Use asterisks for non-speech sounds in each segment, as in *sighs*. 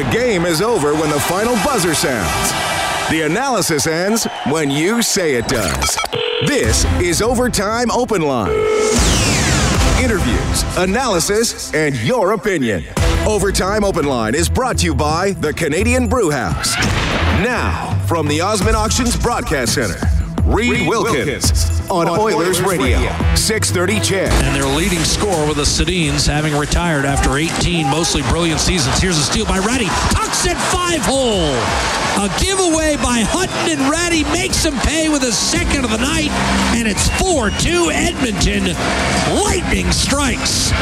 The game is over when the final buzzer sounds. The analysis ends when you say it does. This is Overtime Open Line. Interviews, analysis, and your opinion. Overtime Open Line is brought to you by the Canadian Brew House. Now, from the Osmond Auctions Broadcast Center, Reed Wilkins on Oilers Radio, 630 CHED. And their leading scorer with the Sedins having retired after 18 mostly brilliant seasons. Here's a steal by Rattie. Tucks it five hole. A giveaway by Hutton and Rattie makes him pay with a second of the night. And it's 4-2 Edmonton. Lightning strikes.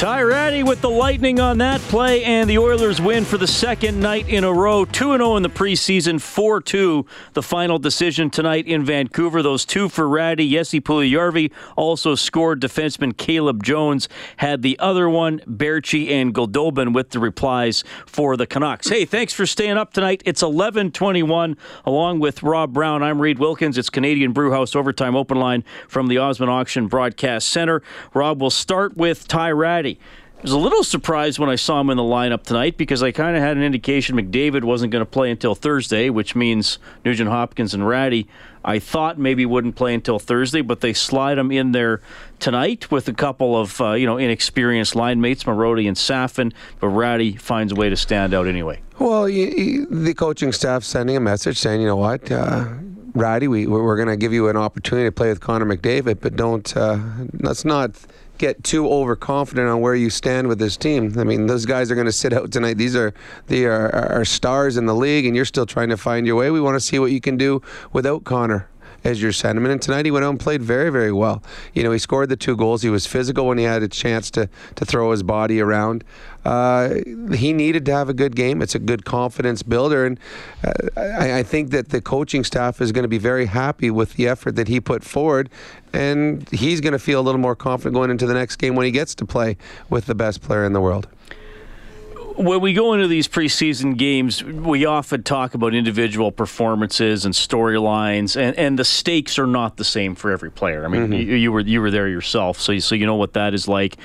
Ty Rattie with the Lightning on that play, and the Oilers win for the second night in a row. 2 0 in the preseason, 4 2 the final decision tonight in Vancouver. Those two for Rattie. Jesse Puljujarvi also scored. Defenseman Caleb Jones had the other one. Baertschi and Goldobin with the replies for the Canucks. Hey, thanks for staying up tonight. It's 11 21. Along with Rob Brown, I'm Reed Wilkins. It's Canadian Brewhouse Overtime Open Line from the Osmond Auction Broadcast Center. Rob, we'll start with Ty Rattie. I was a little surprised when I saw him in the lineup tonight because I kind of had an indication McDavid wasn't going to play until Thursday, which means Nugent Hopkins and Rattie. I thought maybe wouldn't play until Thursday, but they slide him in there tonight with a couple of uh, you know inexperienced line mates, Marody and Safin. But Rattie finds a way to stand out anyway. Well, you, you, the coaching staff sending a message saying, you know what. Uh, Rattie, we, we're going to give you an opportunity to play with Connor McDavid, but don't uh, let's not get too overconfident on where you stand with this team. I mean, those guys are going to sit out tonight. These are they are, are stars in the league, and you're still trying to find your way. We want to see what you can do without Connor as your centerman. And tonight he went out and played very, very well. You know, he scored the two goals. He was physical when he had a chance to to throw his body around. Uh, he needed to have a good game. It's a good confidence builder, and uh, I, I, think that the coaching staff is going to be very happy with the effort that he put forward, and he's going to feel a little more confident going into the next game when he gets to play with the best player in the world when we go into these preseason games, we often talk about individual performances and storylines, and, and the stakes are not the same for every player. I mean, mm-hmm. you, you, were you were there yourself, so you, so you know what that is like.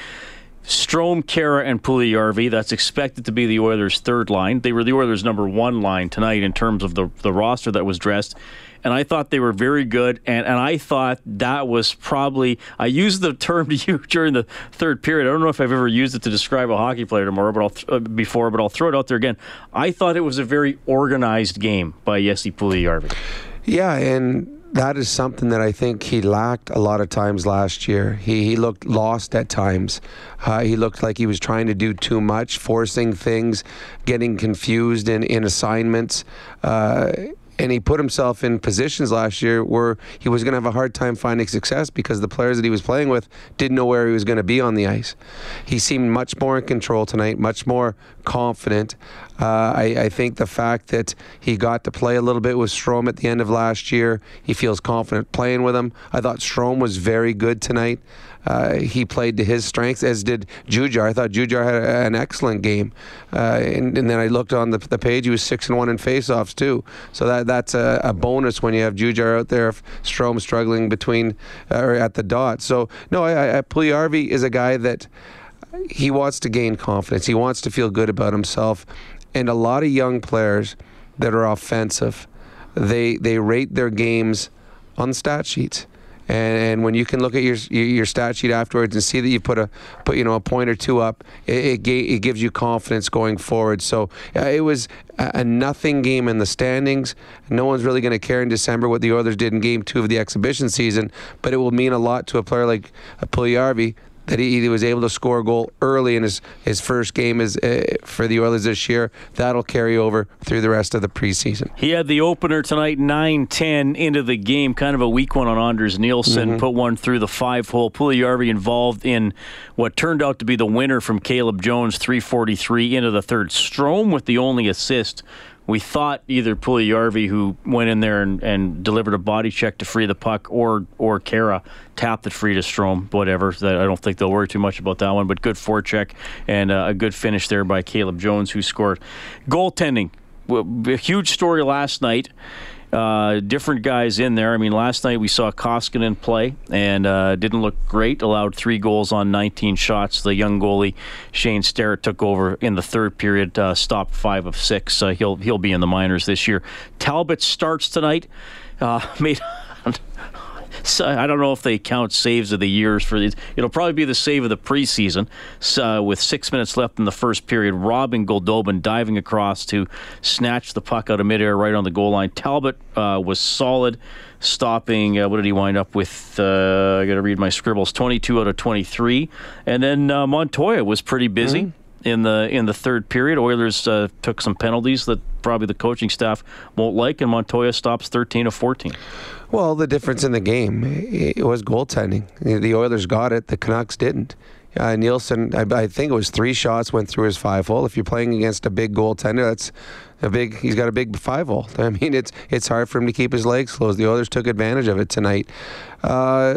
Strome, Khaira, and Puljujarvi. That's expected to be the Oilers' third line. They were the Oilers' number one line tonight in terms of the the roster that was dressed and I thought they were very good. And, and I thought that was probably, I used the term *laughs* to you during the third period. I don't know if I've ever used it to describe a hockey player tomorrow, but I'll th- uh, before, but I'll throw it out there again. I thought it was a very organized game by Jesse Puljujarvi. Yeah, and that is something that I think he lacked a lot of times last year. He, he looked lost at times. Uh, he looked like he was trying to do too much, forcing things, getting confused in, in assignments. Uh, and he put himself in positions last year where he was going to have a hard time finding success because the players that he was playing with didn't know where he was going to be on the ice. He seemed much more in control tonight, much more confident. Uh, I, I, think the fact that he got to play a little bit with Strome at the end of last year, he feels confident playing with him. I thought Strome was very good tonight. Uh, he played to his strengths, as did Jujhar. I thought Jujhar had an excellent game, uh, and, and, then I looked on the, the, page; he was six and one in faceoffs too. So that that's a, a bonus when you have Jujhar out there. If Strome struggling between uh, or at the dot. So no, I, I, is a guy that he wants to gain confidence. He wants to feel good about himself, and a lot of young players that are offensive, they they rate their games on stat sheets. And, and, when you can look at your your stat sheet afterwards and see that you put a put you know a point or two up, it it, it gives you confidence going forward. So uh, it was a, nothing game in the standings. No one's really going to care in December what the Oilers did in Game Two of the exhibition season, but it will mean a lot to a player like Puljujarvi that he, he was able to score a goal early in his, his first game is, uh, for the Oilers this year. That'll carry over through the rest of the preseason. He had the opener tonight, 9 10 into the game. Kind of a weak one on Anders Nilsson. Mm-hmm. Put one through the five hole. Puljujarvi involved in what turned out to be the winner from Caleb Jones, 343 into the third. Strome with the only assist we thought either Puljujarvi, who went in there and, and, delivered a body check to free the puck, or or Khaira tapped it free to Strome, whatever. I don't think they'll worry too much about that one, but good forecheck and uh, a good finish there by Caleb Jones, who scored. Goaltending, a huge story last night. Uh, different guys in there. I mean, last night we saw Koskinen play and uh, didn't look great. Allowed three goals on 19 shots. The young goalie Shane Starrett took over in the third period, uh, stopped five of six. Uh, he'll he'll be in the minors this year. Talbot starts tonight. Uh, *laughs* made so I don't know if they count saves of the years for these. It'll probably be the save of the preseason. So, uh, with six minutes left in the first period, Robin Goldobin diving across to snatch the puck out of midair right on the goal line. Talbot uh, was solid, stopping. Uh, what did he wind up with? Uh, I got to read my scribbles. Twenty-two out of twenty-three, and then uh, Montoya was pretty busy. Mm-hmm in the in the third period. Oilers uh, took some penalties that probably the coaching staff won't like, and Montoya stops 13 of 14. Well, the difference in the game it was goaltending. The Oilers got it, the Canucks didn't. Uh, Nilsson, I, I, think it was three shots went through his five hole. If you're playing against a big goaltender, that's a big. He's got a big five hole. *laughs* I mean, it's it's hard for him to keep his legs closed. The Oilers took advantage of it tonight. Uh,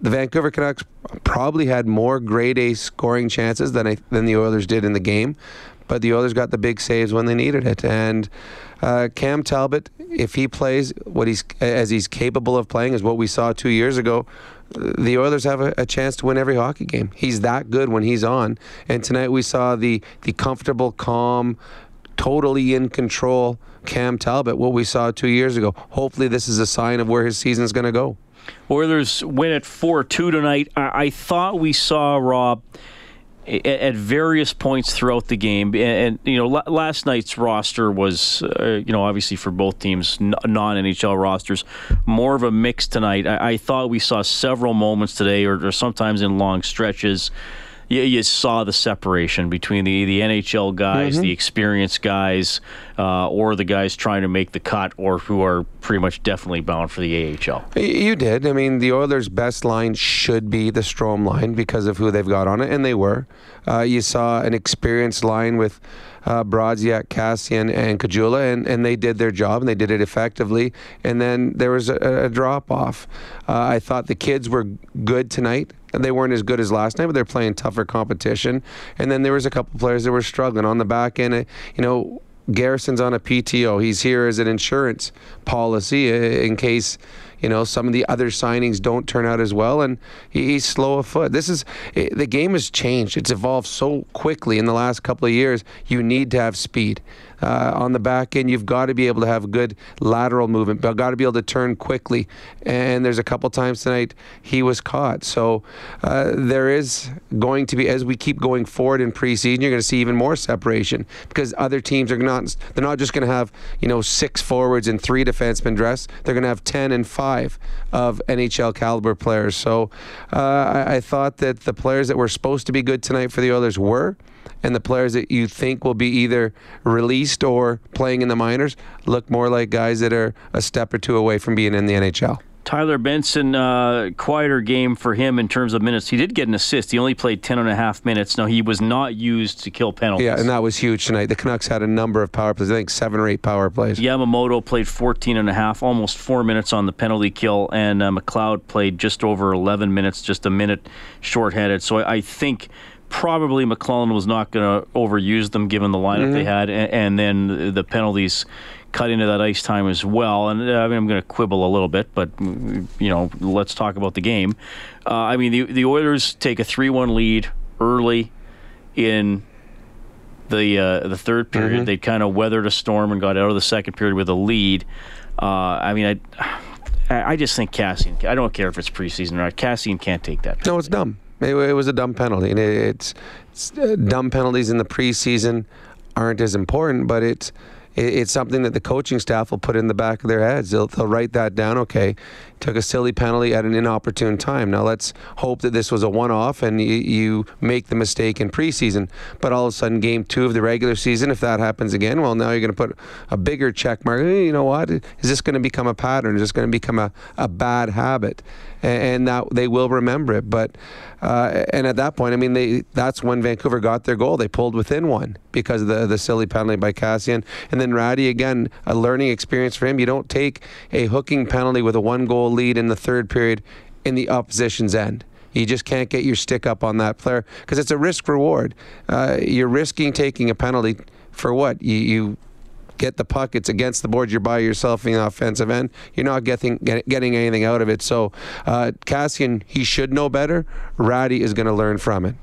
the Vancouver Canucks probably had more grade A scoring chances than I, than the Oilers did in the game, but the Oilers got the big saves when they needed it. And uh, Cam Talbot, if he plays what he's as he's capable of playing, is what we saw two years ago. The Oilers have a, a chance to win every hockey game. He's that good when he's on. And tonight we saw the the comfortable, calm, totally in control Cam Talbot, what we saw two years ago. Hopefully, this is a sign of where his season is going to go. Oilers win at 4 2 tonight. I-, I thought we saw, Rob, at various points throughout the game. And, you know, last night's roster was, uh, you know, obviously for both teams, non NHL rosters, more of a mix tonight. I, I thought we saw several moments today, or, or sometimes in long stretches you, you saw the separation between the, the NHL guys, mm-hmm. the experienced guys, uh, or the guys trying to make the cut, or who are pretty much definitely bound for the AHL. You did. I mean, the Oilers' best line should be the Strome line because of who they've got on it, and they were. Uh, you saw an experienced line with uh, Brodziak, Kassian, and Caggiula, and, and they did their job and they did it effectively. And then there was a, a drop off. Uh, I thought the kids were good tonight. They weren't as good as last night, but they're playing tougher competition. And then there was a couple players that were struggling on the back end. You know, Garrison's on a PTO. He's here as an insurance policy uh, in case you know some of the other signings don't turn out as well, and he's slow of foot. This is the game has changed. It's evolved so quickly in the last couple of years. You need to have speed uh, on the back end. You've got to be able to have good lateral movement. You've got to be able to turn quickly. And there's a couple times tonight he was caught. So uh, there is going to be, as we keep going forward in preseason, you're going to see even more separation because other teams are not, they're not just going to have, you know, six forwards and three defensemen dressed. They're going to have 10 and five of NHL caliber players. So uh, I, I thought that the players that were supposed to be good tonight for the Oilers were and the players that you think will be either released or playing in the minors look more like guys that are a step or two away from being in the NHL. Tyler Benson, uh, quieter game for him in terms of minutes. He did get an assist. He only played 10 and a half minutes. Now, he was not used to kill penalties. Yeah, and that was huge tonight. The Canucks had a number of power plays, I think seven or eight power plays. Yamamoto played 14 and a half, almost four minutes on the penalty kill, and uh, McLeod played just over 11 minutes, just a minute shorthanded. So I, I think probably McLellan was not going to overuse them given the lineup mm-hmm. they had, and, and, then the penalties cut into that ice time as well. And uh, I mean, I'm going to quibble a little bit, but you know, let's talk about the game. Uh, I mean, the the Oilers take a three-one lead early in the uh, the third period. Mm-hmm. They kind of weathered a storm and got out of the second period with a lead. Uh, I mean, I. I just think Kassian. I don't care if it's preseason or not. Kassian can't take that. Penalty. No, it's dumb. It, it was a dumb penalty, and it, it's, it's uh, dumb penalties in the preseason aren't as important, but it's it's something that the coaching staff will put in the back of their heads. They'll, they'll write that down. Okay, took a silly penalty at an inopportune time. Now let's hope that this was a one-off and you, you, make the mistake in preseason. But all of a sudden, game two of the regular season, if that happens again, well, now you're going to put a bigger check mark. Hey, you know what? Is this going to become a pattern? Is this going to become a, a bad habit? And that they will remember it. But uh, and at that point, I mean, they that's when Vancouver got their goal. They pulled within one because of the the silly penalty by Kassian, and then Rattie again a learning experience for him. You don't take a hooking penalty with a one goal lead in the third period in the opposition's end. You just can't get your stick up on that player because it's a risk reward. Uh, you're risking taking a penalty for what? You, you get the puck. It's against the board. You're by yourself in the offensive end. You're not getting getting anything out of it. So uh, Kassian, he should know better. Rattie is going to learn from it.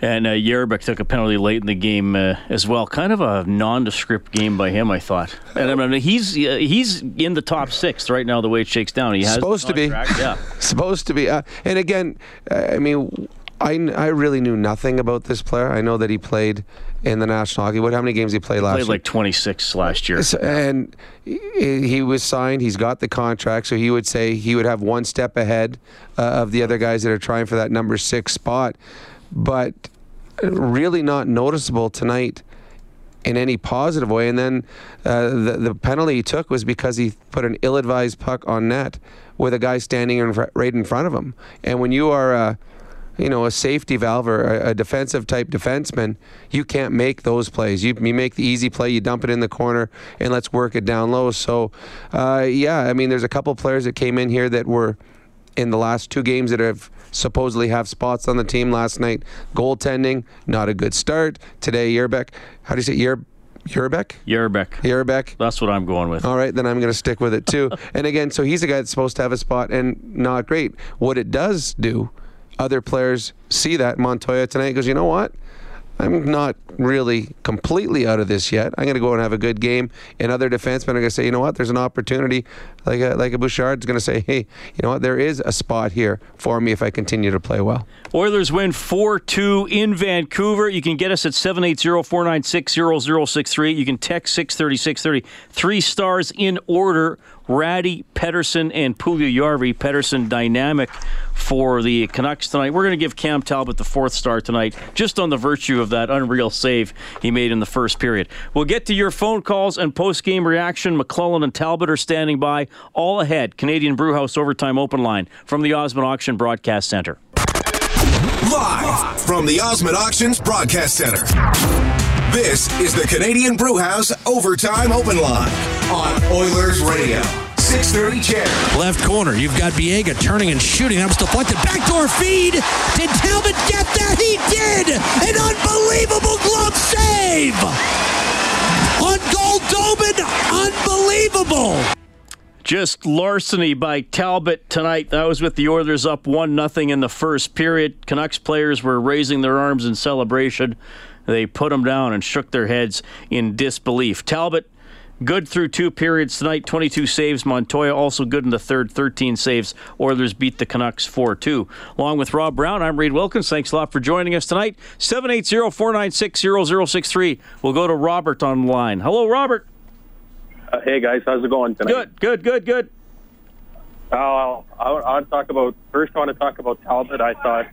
And uh, Yerbeck took a penalty late in the game uh, as well. Kind of a nondescript game by him, I thought. And I mean, he's uh, he's in the top six right now. The way it shakes down, he has supposed to be. Yeah, *laughs* supposed to be. Uh, and again, I mean, I, I really knew nothing about this player. I know that he played in the National Hockey. What? How many games he played last played year? like 26 last year. And he was signed. He's got the contract, so he would say he would have one step ahead uh, of the other guys that are trying for that number six spot but really not noticeable tonight in any positive way. And then uh, the, the penalty he took was because he put an ill advised puck on net with a guy standing in fr- right in front of him. And when you are a you know, a safety valve or a, defensive type defenseman, you can't make those plays. You, you make the easy play, you dump it in the corner, and let's work it down low. So, uh, yeah, I mean, there's a couple players that came in here that were in the last two games that have supposedly have spots on the team last night. Goaltending, not a good start. Today, Yerbeck, how do you say Yer? Yerbeck? Yerbeck. Yerbeck. That's what I'm going with. All right, then I'm going to stick with it too. *laughs* and again, so he's a guy that's supposed to have a spot and not great. What it does do, other players see that Montoya tonight goes, you know what? I'm not really completely out of this yet. I'm going to go and have a good game. And other defensemen are going to say, you know what, there's an opportunity. Like a, like a Bouchard's going to say, hey, you know what, there is a spot here for me if I continue to play well. Oilers win 4 2 in Vancouver. You can get us at 780 496 0063. You can text 630 630. Three stars in order Rattie, Pettersson, and Puljujarvi. Pettersson dynamic for the Canucks tonight. We're going to give Cam Talbot the fourth star tonight, just on the virtue of that unreal save he made in the first period. We'll get to your phone calls and post game reaction. McLellan and Talbot are standing by. All ahead, Canadian Brewhouse Overtime Open Line from the Osmond Auction Broadcast Center. From the Osmond Auctions Broadcast Center. This is the Canadian Brewhouse Overtime Open Line on Oilers Radio. 630 CHED. Left corner, you've got Biega turning and shooting. That was deflected. Backdoor feed. Did Talbot get that? He did. An unbelievable glove save. On goal, Dobin. Unbelievable. Just larceny by Talbot tonight. That was with the Oilers up 1 0 in the first period. Canucks players were raising their arms in celebration. They put them down and shook their heads in disbelief. Talbot, good through two periods tonight, 22 saves. Montoya also good in the third, 13 saves. Oilers beat the Canucks 4 2. Along with Rob Brown, I'm Reed Wilkins. Thanks a lot for joining us tonight. 780 496 0063. We'll go to Robert on the line. Hello, Robert. Uh, hey, guys. How's it going tonight? Good, good, good, good. Uh, I, I want to talk about, first, I want to talk about Talbot. I thought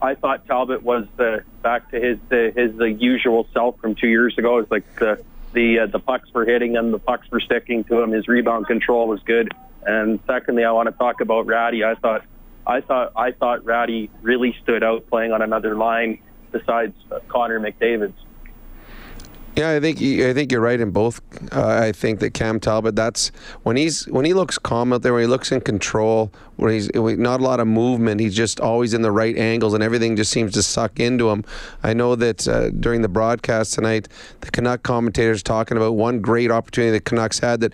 I thought Talbot was uh, back to his his uh, usual self from two years ago. It's like the the uh, the pucks were hitting him, the pucks were sticking to him. His rebound control was good. And secondly, I want to talk about Rattie. I thought I thought I thought Rattie really stood out playing on another line besides uh, Connor McDavid's. Yeah, I think I think you're right in both. Uh, I think that Cam Talbot, that's when he's when he looks calm out there, when he looks in control, when he's not a lot of movement, he's just always in the right angles, and everything just seems to suck into him. I know that uh, during the broadcast tonight, the Canuck commentators talking about one great opportunity the Canucks had that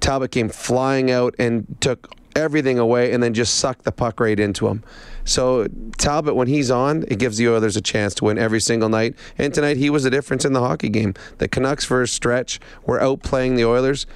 Talbot came flying out and took everything away and then just sucked the puck right into him. So Talbot, when he's on, it gives the Oilers a chance to win every single night. And tonight, he was the difference in the hockey game. The Canucks, for a stretch, were outplaying the Oilers.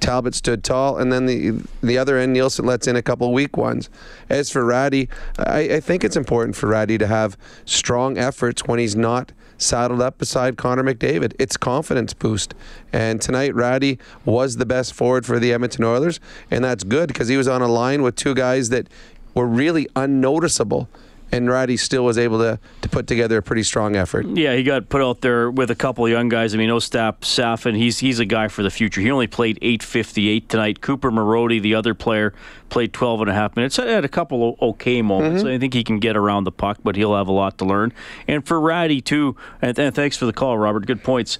Talbot stood tall, and then the the other end, Nilsson lets in a couple weak ones. As for Rattie, I, I think it's important for Rattie to have strong efforts when he's not saddled up beside Connor McDavid. It's confidence boost. And tonight, Rattie was the best forward for the Edmonton Oilers, and that's good because he was on a line with two guys that were really unnoticeable and Rattie still was able to, to put together a pretty strong effort. Yeah, he got put out there with a couple of young guys. I mean, Ostap Safin, he's he's a guy for the future. He only played 858 tonight. Cooper Marody, the other player, played 12 and a half minutes. Had a couple of okay moments. Mm-hmm. I think he can get around the puck, but he'll have a lot to learn. And for Rattie, too, and, and thanks for the call, Robert. Good points.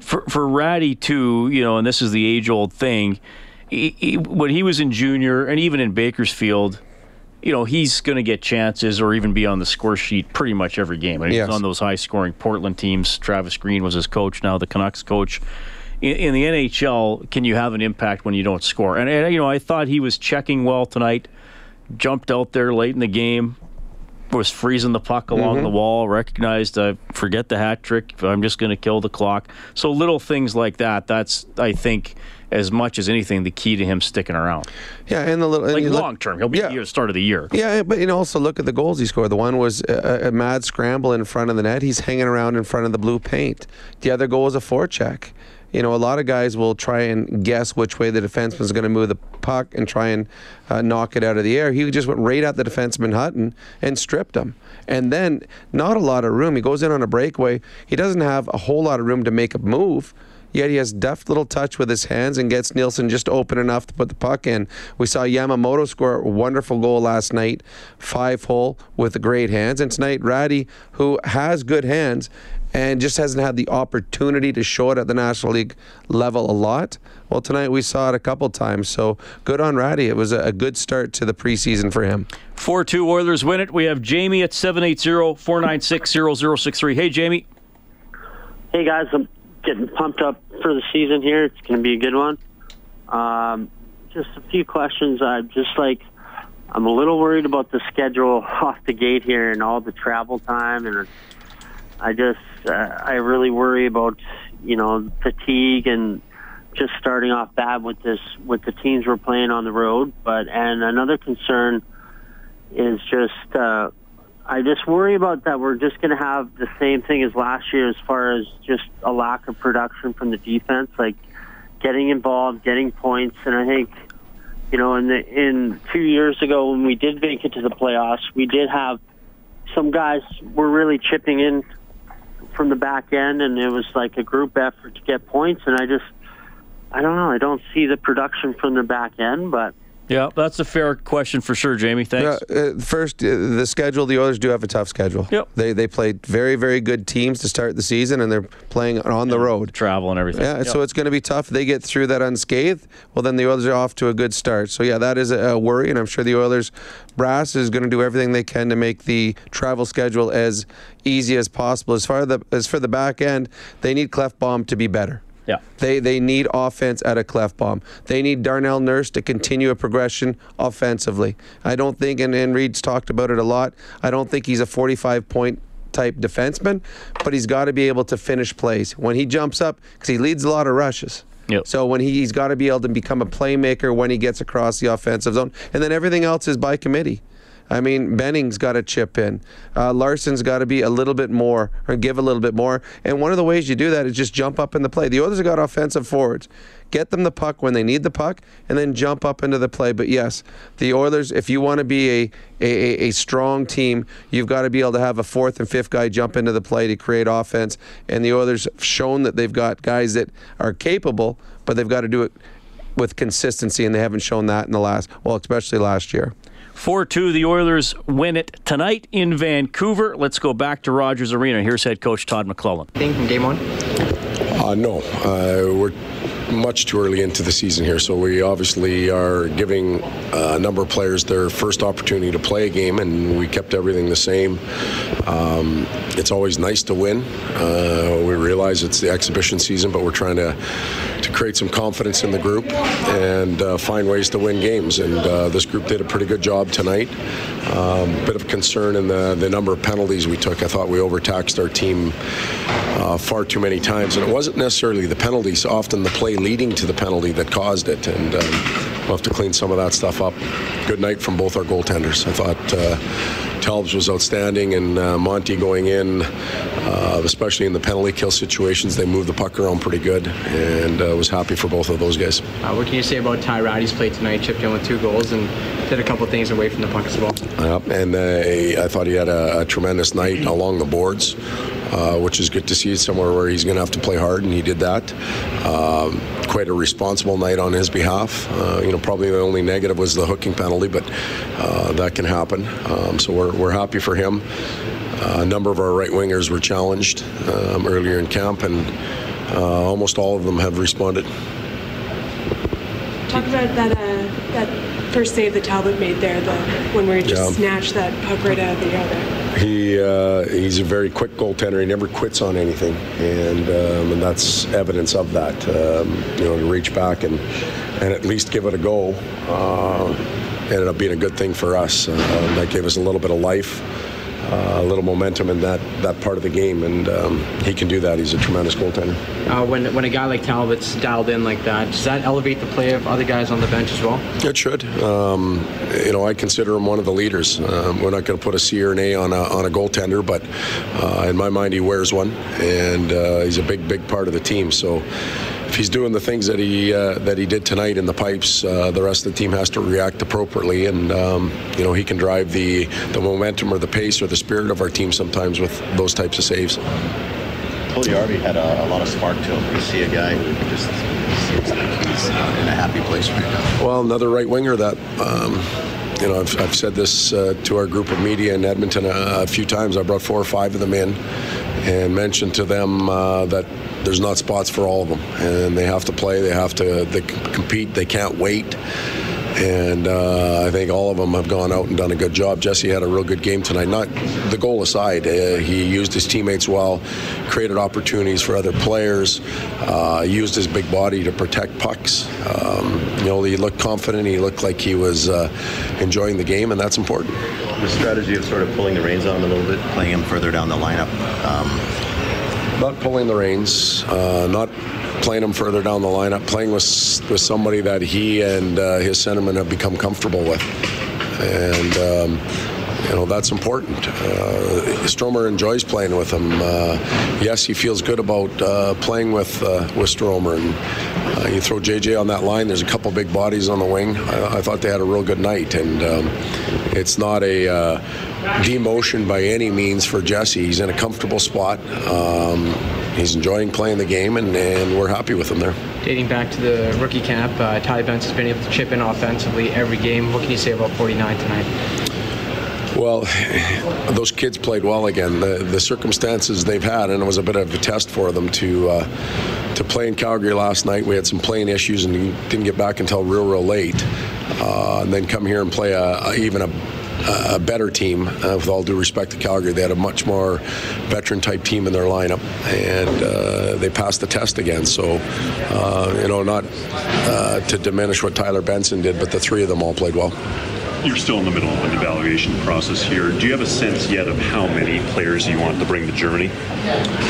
For, for Rattie, too, you know, and this is the age old thing, he, he, when he was in junior and even in Bakersfield, you know, he's going to get chances or even be on the score sheet pretty much every game. I mean, yes. He's on those high scoring Portland teams. Travis Green was his coach, now the Canucks coach. in, in, the NHL, can you have an impact when you don't score? And, and, you know, I thought he was checking well tonight, jumped out there late in the game, was freezing the puck along mm-hmm. the wall, recognized, uh, forget the hat trick, I'm just going to kill the clock. So little things like that, that's, I think, as much as anything, the key to him sticking around. Yeah, and the little like long term, he'll be yeah. the start of the year. Yeah, but you know, also look at the goals he scored. The one was a, a, mad scramble in front of the net. He's hanging around in front of the blue paint. The other goal was a forecheck you know, a lot of guys will try and guess which way the defenseman is going to move the puck and try and uh, knock it out of the air. He just went right at the defenseman Hutton and stripped him. And then, not a lot of room. He goes in on a breakaway. He doesn't have a whole lot of room to make a move. Yet he has deft little touch with his hands and gets Nilsson just open enough to put the puck in. We saw Yamamoto score a wonderful goal last night, five hole with great hands. And tonight, Rattie, who has good hands, and just hasn't had the opportunity to show it at the National League level a lot. Well, tonight we saw it a couple times, so good on Rattie. It was a, good start to the preseason for him. 4 2 Oilers win it. We have Jamie at 780 496 0063. Hey, Jamie. Hey, guys. I'm getting pumped up for the season here. It's going to be a good one. Um, just a few questions. I'm just like. I'm a little worried about the schedule *laughs* off the gate here and all the travel time and I just uh, I really worry about you know fatigue and just starting off bad with this with the teams we're playing on the road. But and another concern is just uh, I just worry about that we're just going to have the same thing as last year as far as just a lack of production from the defense, like getting involved, getting points, and I think. You know, in the in two years ago when we did make it to the playoffs, we did have some guys were really chipping in from the back end, and it was like a group effort to get points. And I just, I don't know, I don't see the production from the back end, but yeah, that's a fair question for sure, Jamie. Thanks. Uh, first, uh, the schedule. The Oilers do have a tough schedule. Yep. They they played very very good teams to start the season, and they're playing on the road, travel and everything. Yeah, yep. so it's going to be tough. They get through that unscathed. Well, then the Oilers are off to a good start. So yeah, that is a worry, and I'm sure the Oilers brass is going to do everything they can to make the travel schedule as easy as possible. As far as the as for the back end, they need Klefbom to be better. Yeah. They they need offense at a Klefbom. They need Darnell Nurse to continue a progression offensively. I don't think, and, and Reed's talked about it a lot, I don't think he's a 45 point type defenseman, but he's got to be able to finish plays. When he jumps up, because he leads a lot of rushes. Yep. So when he, he's got to be able to become a playmaker when he gets across the offensive zone, and then everything else is by committee. I mean, Benning's got to chip in. Uh, Larsson's got to be a little bit more or give a little bit more. And one of the ways you do that is just jump up in the play. The others have got offensive forwards. Get them the puck when they need the puck and then jump up into the play. But yes, the Oilers, if you want to be a, a, a strong team, you've got to be able to have a fourth and fifth guy jump into the play to create offense. And the Oilers have shown that they've got guys that are capable, but they've got to do it with consistency, and they haven't shown that in the last, well, especially last year. 4 2, the Oilers win it tonight in Vancouver. Let's go back to Rogers Arena. Here's head coach Todd McLellan. Thing from game one? Uh, no. Uh, we're much too early into the season here, so we obviously are giving a number of players their first opportunity to play a game, and we kept everything the same. Um, it's always nice to win. Uh, we realize it's the exhibition season, but we're trying to to create some confidence in the group and uh, find ways to win games. And uh, this group did a pretty good job tonight. Um, bit of concern in the, the number of penalties we took. I thought we overtaxed our team uh, far too many times. And it wasn't necessarily the penalties, often the play leading to the penalty that caused it. And um, we'll have to clean some of that stuff up. Good night from both our goaltenders. I thought uh, Talbs was outstanding, and uh, Monty going in, uh, especially in the penalty kill situations, they moved the puck around pretty good, and uh, was happy for both of those guys. Uh, what can you say about Ty Rattie's play tonight? Chipped in with two goals and did a couple things away from the puck as well. Yep, and uh, I thought he had a, a tremendous night along the boards. Uh, which is good to see somewhere where he's going to have to play hard, and he did that. Um, quite a responsible night on his behalf. Uh, you know, probably the only negative was the hooking penalty, but uh, that can happen. Um, so we're, we're happy for him. Uh, a number of our right wingers were challenged um, earlier in camp, and uh, almost all of them have responded. Talk about that that first save that Talbot made there, the when we just Yeah. snatched that puck right out of the air there. He uh, he's a very quick goaltender. He never quits on anything, and um, and that's evidence of that. Um, you know, to reach back and and at least give it a go uh, ended up being a good thing for us. Uh, that gave us a little bit of life, uh, a little momentum in that that part of the game, and um, he can do that. He's a tremendous goaltender. Uh, when when a guy like Talbot's dialed in like that, does that elevate the play of other guys on the bench as well? It should. Um, you know, I consider him one of the leaders. Um, we're not going to put a C or an A on a, on a goaltender, but uh, in my mind, he wears one, and uh, he's a big, big part of the team. So. If he's doing the things that he uh, that he did tonight in the pipes, uh, the rest of the team has to react appropriately, and um, you know he can drive the the momentum or the pace or the spirit of our team sometimes with those types of saves. Puljujarvi had a, a lot of spark to him. You see a guy who just seems like he's uh, in a happy place right now. Well, another right winger that, um, you know, I've, I've said this uh, to our group of media in Edmonton a, a few times. I brought four or five of them in and mentioned to them uh, that there's not spots for all of them, and they have to play. They have to they compete. They can't wait. And uh, I think all of them have gone out and done a good job. Jesse had a real good game tonight. Not the goal aside, uh, he used his teammates well, created opportunities for other players, uh, used his big body to protect pucks. Um, you know, he looked confident. He looked like he was uh, enjoying the game, and that's important. The strategy of sort of pulling the reins on him a little bit, playing him further down the lineup. Um, not pulling the reins, uh, not playing him further down the lineup, playing with with somebody that he and uh, his centerman have become comfortable with, and. Um, you know that's important. Uh, Stromer enjoys playing with him. Uh, yes, he feels good about uh, playing with uh, with Stromer. And uh, you throw JJ on that line. There's a couple big bodies on the wing. I, I thought they had a real good night, and um, it's not a demotion by any means for Jesse. He's in a comfortable spot. Um, he's enjoying playing the game, and, and we're happy with him there. Dating back to the rookie camp, uh, Ty Benz has been able to chip in offensively every game. What can you say about 49 tonight? Well, *sighs* those kids played well again. The, the circumstances they've had, and it was a bit of a test for them to uh, to play in Calgary last night. We had some playing issues and didn't get back until real, real late. Uh, and then come here and play a, a even a a better team. Uh, with all due respect to Calgary, they had a much more veteran type team in their lineup, and uh, they passed the test again. So, uh, you know, not uh, to diminish what Tyler Benson did, but the three of them all played well. You're still in the middle of an evaluation process here. Do you have a sense yet of how many players you want to bring to Germany?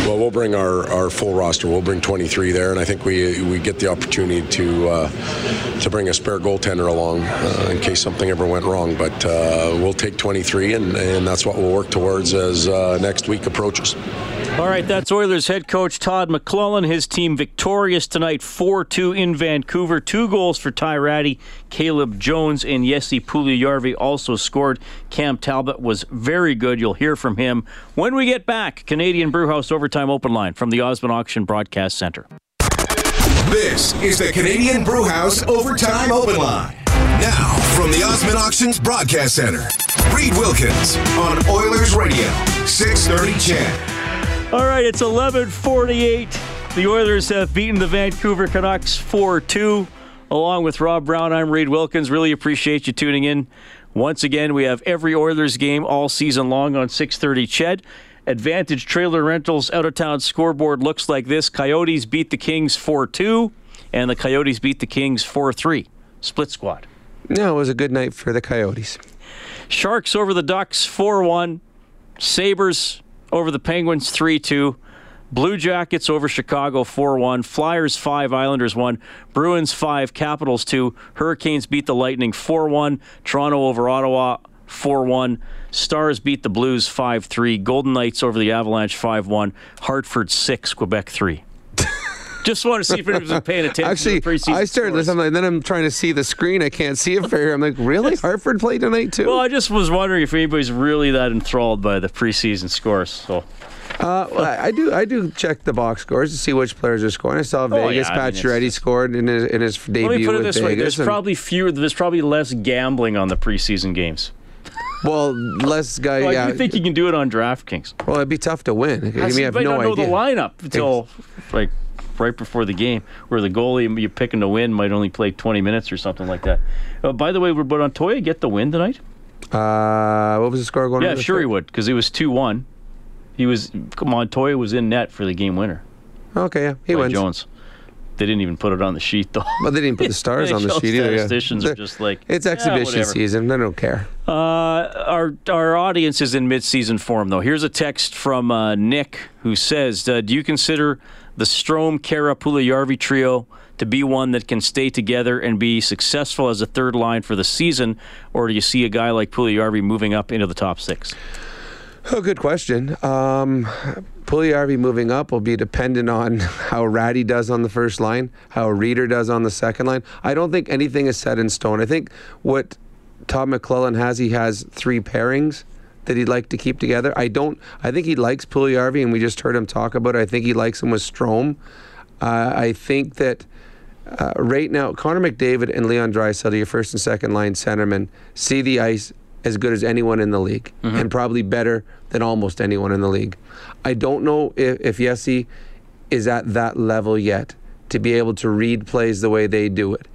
Well, we'll bring our, our full roster. We'll bring 23 there, and I think we we get the opportunity to uh, to bring a spare goaltender along uh, in case something ever went wrong. But uh, we'll take 23, and, and that's what we'll work towards as uh, next week approaches. All right, that's Oilers head coach Todd McLellan. His team victorious tonight 4 2 in Vancouver. Two goals for Ty Rattie. Caleb Jones and Jesse Puljujarvi also scored. Cam Talbot was very good. You'll hear from him when we get back. Canadian Brewhouse Overtime Open Line from the Osmond Auction Broadcast Center. This is the Canadian Brewhouse Overtime Open Line. Now, from the Osmond Auctions Broadcast Center, Reed Wilkins on Oilers Radio, 630 CHED. All right, it's 11:48. The Oilers have beaten the Vancouver Canucks 4-2. Along with Rob Brown, I'm Reed Wilkins. Really appreciate you tuning in. Once again, we have every Oilers game all season long on 630 Ched. Advantage Trailer Rentals out of town scoreboard looks like this. Coyotes beat the Kings 4-2 and the Coyotes beat the Kings 4-3. Split squad. No, it was a good night for the Coyotes. Sharks over the Ducks 4 1. Sabres over the Penguins 3 2. Blue Jackets over Chicago 4 1. Flyers 5, Islanders 1. Bruins 5, Capitals 2. Hurricanes beat the Lightning 4 1. Toronto over Ottawa 4 1. Stars beat the Blues 5 3. Golden Knights over the Avalanche 5 1. Hartford 6, Quebec 3. *laughs* Just want to see if anyone was paying attention Actually, to the preseason I started scores. listening, and then I'm trying to see the screen. I can't see it fair. I'm like, really? Hartford played tonight too? Well, I just was wondering if anybody's really that enthralled by the preseason scores. So, Uh, I I do. I do check the box scores to see which players are scoring. I saw Oh, Vegas. yeah, I mean, scored in his in his debut let me put it with this way: Vegas. there's and- probably fewer. There's probably less gambling on the preseason games. well, less guy. Well, yeah. I do think you can do it on DraftKings. well, it'd be tough to win. I You see, have but no I don't know idea. the lineup until like right before the game, where the goalie you're picking to win might only play 20 minutes or something like that. Uh, by the way, would Montoya get the win tonight? Uh, what was the score going? Yeah, into the sure he would, because it was 2 1. He was Montoya was in net for the game winner. Okay, yeah, he wins. Jones. They didn't even put it on the sheet though. But they didn't put the stars *laughs* on the sheet either. Statisticians are They're- just like It's exhibition whatever." season. They don't care. Uh, our our audience is in mid-season form, though. Here's a text from uh, Nick who says, uh, "Do you consider the Strome Khaira Puljujarvi trio to be one that can stay together and be successful as a third line for the season, or do you see a guy like Puljujarvi moving up into the top six? Oh, good question. Um, Puljujarvi moving up will be dependent on *laughs* how Rattie does on the first line, how Rieder does on the second line. I don't think anything is set in stone. I think what Todd McLellan has, he has three pairings that he'd like to keep together. I don't. I think he likes Puljujarvi, and we just heard him talk about it. I think he likes him with Strome. Uh, I think that uh, right now, Connor McDavid and Leon Draisaitl, your first and second line centermen, see the ice as good as anyone in the league, and probably better than almost anyone in the league. I don't know if, if Yessi is at that level yet to be able to read plays the way they do it.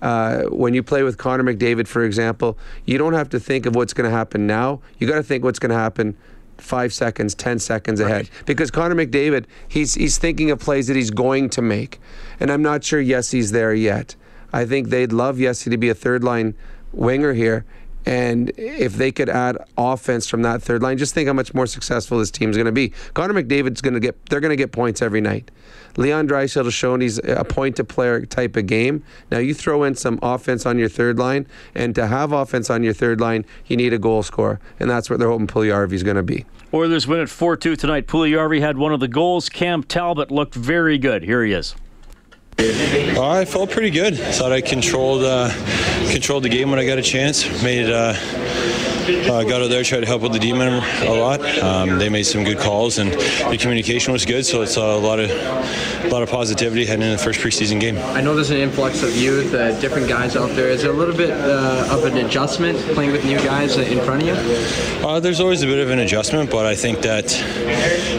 Uh, when you play with Connor McDavid, for example, you don't have to think of what's going to happen now. You got to think what's going to happen five seconds, ten seconds ahead. Because Connor McDavid, he's he's thinking of plays that he's going to make, and I'm not sure Yessi's there yet. I think they'd love Yessi to be a third line winger here. And if they could add offense from that third line, just think how much more successful this team's going to be. Connor McDavid's going to get, they're going to get points every night. Leon Draisaitl has shown he's a point-to-player type of game. Now you throw in some offense on your third line, and to have offense on your third line, you need a goal scorer, and that's what they're hoping Puljujarvi's going to be. Oilers win at 4 2 tonight. Puljujarvi had one of the goals. Cam Talbot looked very good. Here he is. Uh, I felt pretty good. Thought I controlled uh, controlled the game when I got a chance. Made uh, uh, got out there, tried to help with the D men a lot. Um, they made some good calls, and the communication was good. So it's a lot of a lot of positivity heading into the first preseason game. I know there's an influx of youth, uh, different guys out there. Is it a little bit uh, of an adjustment playing with new guys uh, in front of you? Uh, there's always a bit of an adjustment, but I think that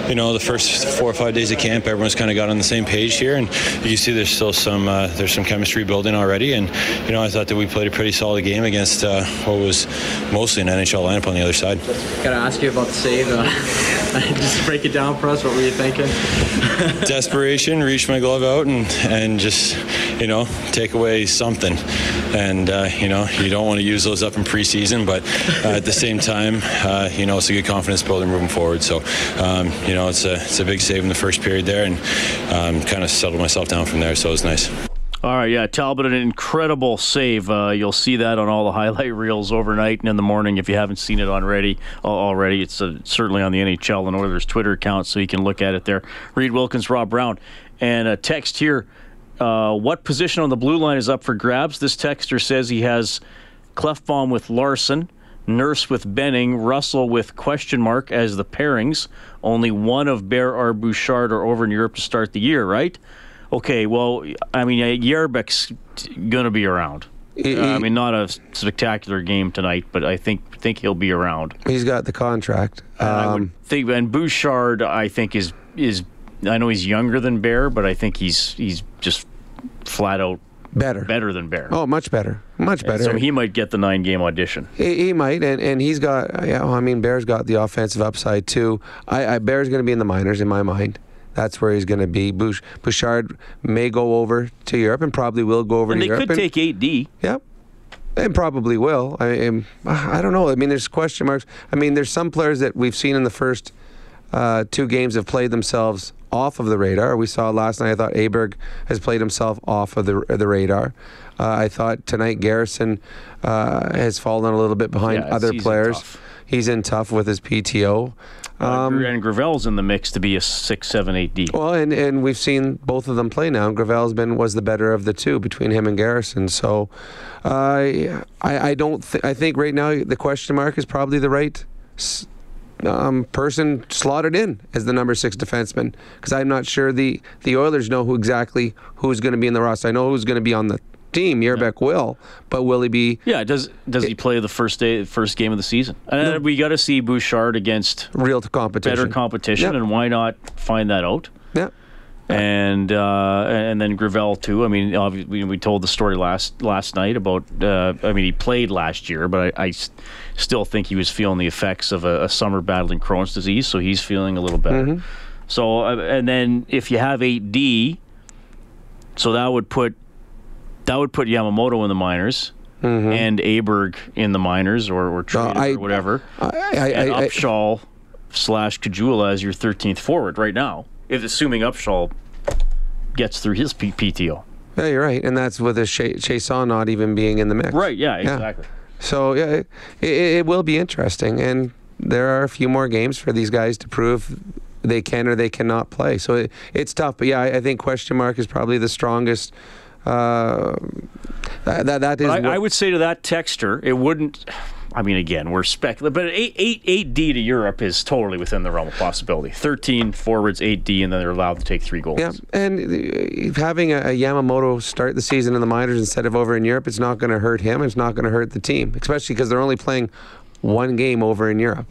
you know the first four or five days of camp, everyone's kind of got on the same page here, and you see there's still some uh, there's some chemistry building already. And you know I thought that we played a pretty solid game against uh, what was mostly an NHL lineup on the other side. Gotta ask you about the save. Uh, *laughs* just break it down for us. What were you thinking? *laughs* Desperation, reach my glove out and and just you know take away something. And uh, you know you don't want to use those up in preseason, but uh, at the same time, uh, you know it's a good confidence builder moving forward. So um, you know it's a it's a big save in the first period there, and um, kind of settled myself down from there. So it was nice. All right, yeah, Talbot, an incredible save. Uh, you'll see that on all the *laughs* highlight reels overnight and in the morning if you haven't seen it already. Already, it's uh, certainly on the NHL and Oilers Twitter account, so you can look at it there. Reed Wilkins, Rob Brown, and a text here. Uh, what position on the blue line is up for grabs? This texter says he has Klefbom with Larsson, Nurse with Benning, Russell with question mark as the pairings. Only one of Bear or Bouchard are over in Europe to start the year, right? Okay, well, I mean, uh, Yerbek's going to be around. Uh, I mean, not a spectacular game tonight, but I think think he'll be around. He's got the contract. I would Um, think, and Bouchard, I think is is. I know he's younger than Bear, but I think he's he's just flat out better better than Bear. oh, much better. Much And better. So he might get the nine game audition. He, he might, and, and he's got. Yeah, well, I mean, Bear's got the offensive upside too. I, I Bear's going to be in the minors in my mind. That's where he's going to be. Bouchard may go over to Europe and probably will go over And to they Europe. could take eight D. Yep. And probably will. I am. I don't know. I mean, there's question marks. I mean, there's some players that we've seen in the first uh, two games have played themselves off of the radar. We saw last night. I thought Aberg has played himself off of the the radar. Uh, I thought tonight Garrison uh, has fallen a little bit behind Yeah, other players. tough. He's in tough with his PTO. Um, and Gravel's in the mix to be a six, seven, eight D. Well, and, and we've seen both of them play now. Gravel's been was the better of the two between him and Garrison. So, uh, I I don't th- I think right now the question mark is probably the right um, person slotted in as the number six defenseman because I'm not sure the the Oilers know who exactly who's going to be in the roster. I know who's going to be on the team. Yerbeck will, but will he be? Yeah, does does he play the first day, first game of the season? And then we got to see Bouchard against real competition, better competition, Yep. and why not find that out? Yeah. *laughs* and uh, and then Gravel too. I mean, obviously, we told the story last last night about. Uh, I mean, he played last year, but I, I still think he was feeling the effects of a, a, summer battling Crohn's disease, so he's feeling a little better. Mm-hmm. So, uh, and then if you have eight D, so that would put that would put Yamamoto in the minors. Mm-hmm. And Aberg in the minors, or or, uh, I, or whatever, I, I, and Upshall slash Caggiula as your 13th forward right now if assuming Upshall gets through his P- PTO. Yeah, you're right, and that's with a Chiasson not even being in the mix. Right. Yeah. Exactly. Yeah. So yeah, it, it, it will be interesting, and there are a few more games for these guys to prove they can or they cannot play. So it, it's tough, but yeah, I, I, think question mark is probably the strongest. Uh, that, that, that is. I, I, would say to that texter, it wouldn't. I mean, again, we're speculating, but eight, eight, eight D to Europe is totally within the realm of possibility. 13 forwards, 8D, and then they're allowed to take three goals. Yeah, and having a, Yamamoto start the season in the minors instead of over in Europe, it's not going to hurt him. It's not going to hurt the team, especially because they're only playing one game over in Europe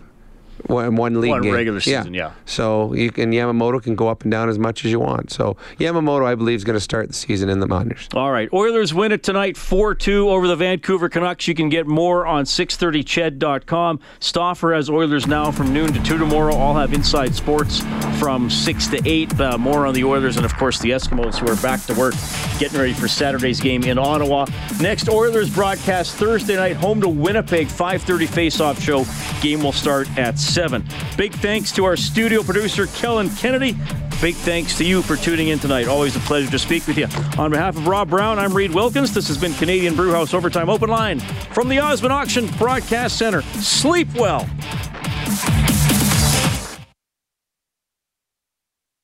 one, one league one game. regular season, yeah. yeah. So you can Yamamoto can go up and down as much as you want. So Yamamoto, I believe, is going to start the season in the minors. All right, Oilers win it tonight, four two over the Vancouver Canucks. You can get more on 630ched.com. Stauffer has Oilers now from noon to two tomorrow. I'll have Inside Sports from six to eight. Uh, more on the Oilers and of course the Eskimos who are back to work, getting ready for Saturday's game in Ottawa. Next Oilers broadcast Thursday night, home to Winnipeg, 5:30 face-off show. Game will start at 7. Big thanks to our studio producer, Kellen Kennedy. Big thanks to you for tuning in tonight. Always a pleasure to speak with you. On behalf of Rob Brown, I'm Reed Wilkins. This has been Canadian Brewhouse Overtime Open Line from the Osmond Auction Broadcast Center. Sleep well.